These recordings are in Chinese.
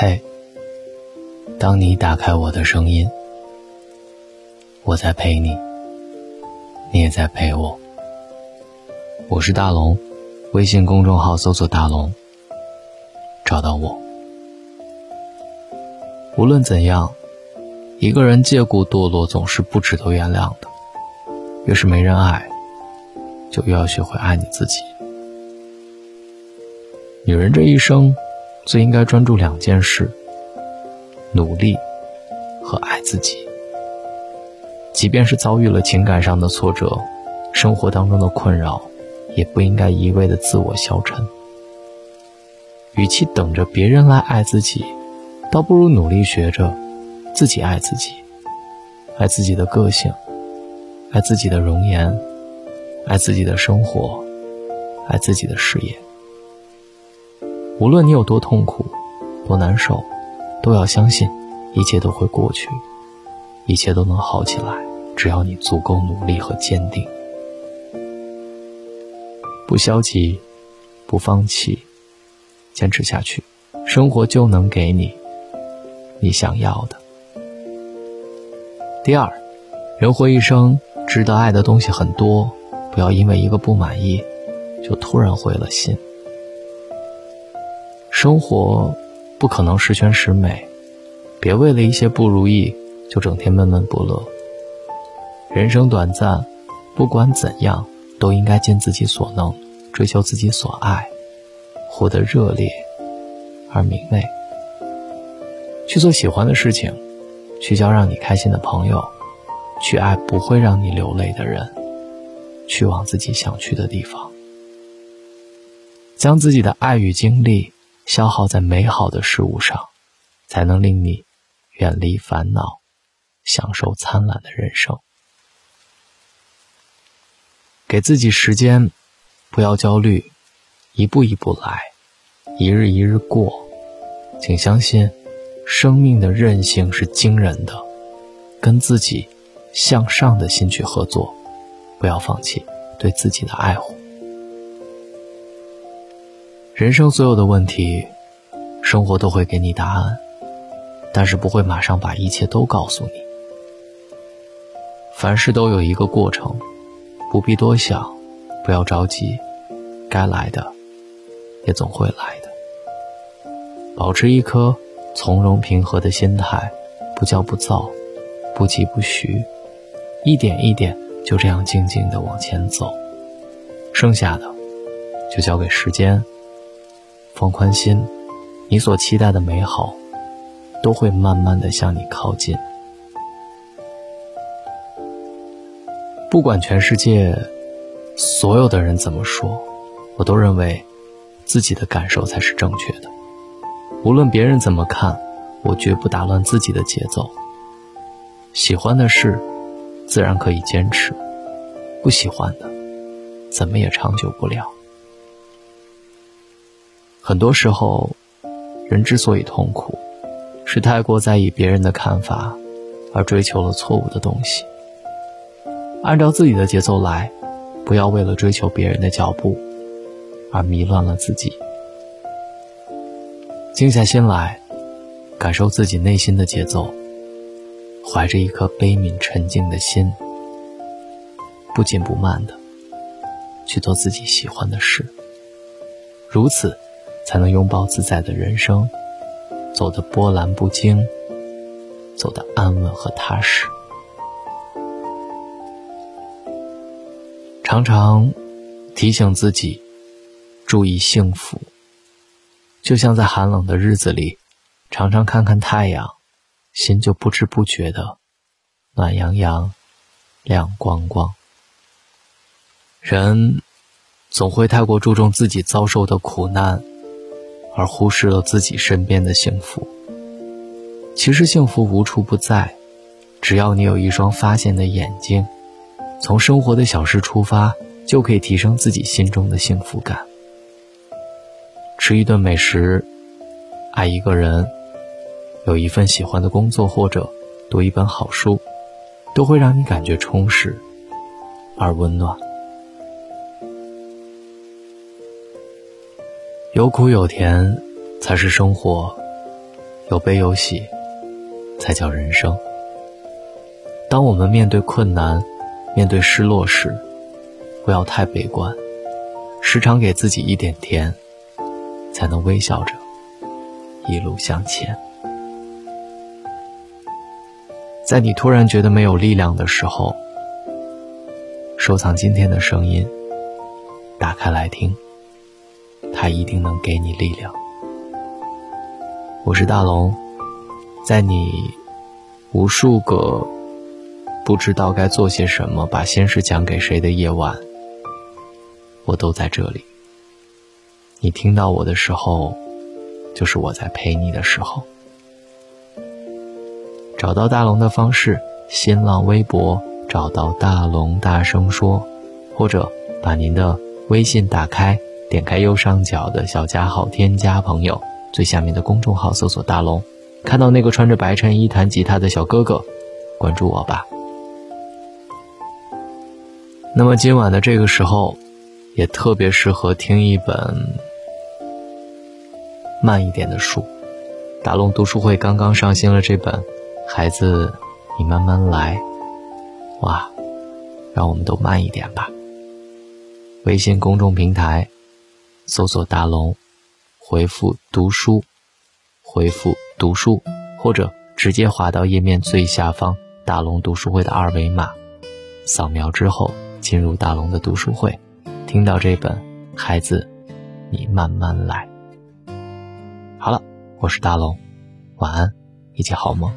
嘿，当你打开我的声音，我在陪你，你也在陪我。我是大龙，微信公众号搜索“大龙”，找到我。无论怎样，一个人借故堕落总是不值得原谅的。越是没人爱，就越要学会爱你自己。女人这一生，最应该专注两件事：努力和爱自己。即便是遭遇了情感上的挫折，生活当中的困扰，也不应该一味的自我消沉。与其等着别人来爱自己，倒不如努力学着自己爱自己，爱自己的个性，爱自己的容颜，爱自己的生活，爱自己的事业。无论你有多痛苦，多难受，都要相信，一切都会过去，一切都能好起来。只要你足够努力和坚定，不消极，不放弃，坚持下去，生活就能给你你想要的。第二，人活一生，值得爱的东西很多，不要因为一个不满意，就突然灰了心。生活不可能十全十美，别为了一些不如意就整天闷闷不乐。人生短暂，不管怎样都应该尽自己所能，追求自己所爱，活得热烈而明媚。去做喜欢的事情，去交让你开心的朋友，去爱不会让你流泪的人，去往自己想去的地方，将自己的爱与精力。消耗在美好的事物上，才能令你远离烦恼，享受灿烂的人生。给自己时间，不要焦虑，一步一步来，一日一日过。请相信，生命的韧性是惊人的。跟自己向上的心去合作，不要放弃对自己的爱护。人生所有的问题，生活都会给你答案，但是不会马上把一切都告诉你。凡事都有一个过程，不必多想，不要着急，该来的也总会来的。保持一颗从容平和的心态，不骄不躁，不急不徐，一点一点就这样静静的往前走，剩下的就交给时间。放宽心，你所期待的美好，都会慢慢的向你靠近。不管全世界所有的人怎么说，我都认为自己的感受才是正确的。无论别人怎么看，我绝不打乱自己的节奏。喜欢的事，自然可以坚持；不喜欢的，怎么也长久不了。很多时候，人之所以痛苦，是太过在意别人的看法，而追求了错误的东西。按照自己的节奏来，不要为了追求别人的脚步，而迷乱了自己。静下心来，感受自己内心的节奏，怀着一颗悲悯沉静的心，不紧不慢的去做自己喜欢的事。如此。才能拥抱自在的人生，走得波澜不惊，走得安稳和踏实。常常提醒自己注意幸福，就像在寒冷的日子里，常常看看太阳，心就不知不觉的暖洋洋、亮光光。人总会太过注重自己遭受的苦难。而忽视了自己身边的幸福。其实幸福无处不在，只要你有一双发现的眼睛，从生活的小事出发，就可以提升自己心中的幸福感。吃一顿美食，爱一个人，有一份喜欢的工作，或者读一本好书，都会让你感觉充实而温暖。有苦有甜，才是生活有悲有喜，才叫人生。当我们面对困难、面对失落时，不要太悲观，时常给自己一点甜，才能微笑着一路向前。在你突然觉得没有力量的时候，收藏今天的声音，打开来听，他一定能给你力量。我是大龙，在你无数个不知道该做些什么、把心事讲给谁的夜晚，我都在这里。你听到我的时候，就是我在陪你的时候。找到大龙的方式：新浪微博找到大龙，大声说，或者把您的微信打开，点开右上角的小加号，添加朋友，最下面的公众号搜索大龙，看到那个穿着白衬衣弹吉他的小哥哥，关注我吧。那么今晚的这个时候，也特别适合听一本慢一点的书。大龙读书会刚刚上新了这本。孩子，你慢慢来，哇，让我们都慢一点吧。微信公众平台搜索“大龙”，回复“读书”，回复“读书”，或者直接滑到页面最下方“大龙读书会”的二维码，扫描之后进入大龙的读书会，听到这本《孩子，你慢慢来》。好了，我是大龙，晚安，一起好梦。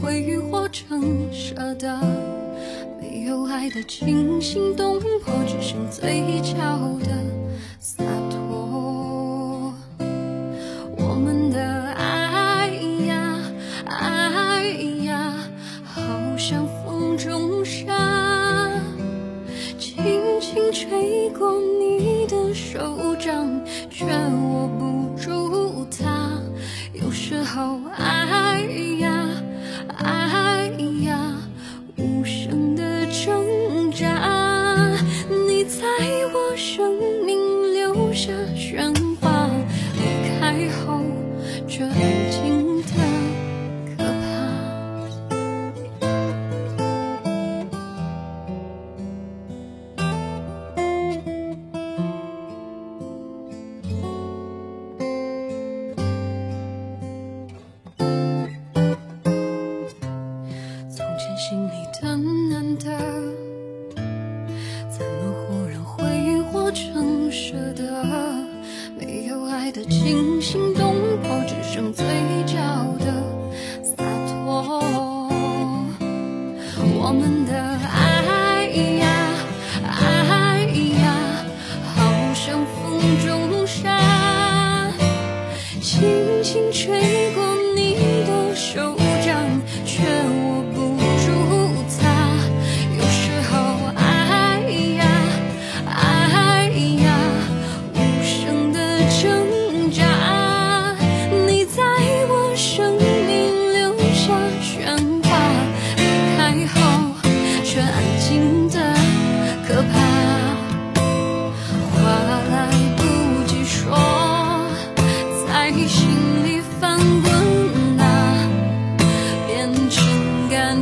毁于火，成舍得。没有爱的惊心动魄，只剩嘴角的洒脱。我们的爱呀，爱呀，好像风中沙，轻轻吹过你的手掌，却握不住它。有时候。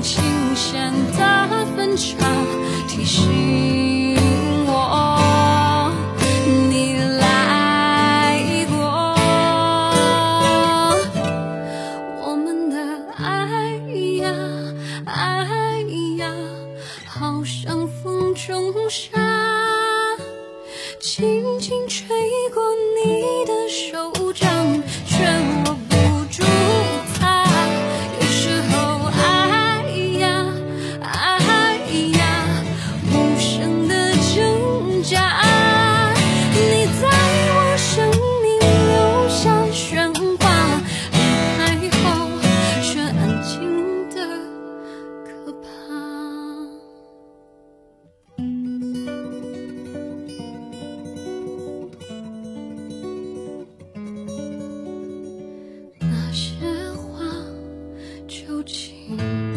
琴弦的分叉提醒我，你来过。我们的爱呀，爱呀，好像风中沙，轻轻吹过你的手掌。情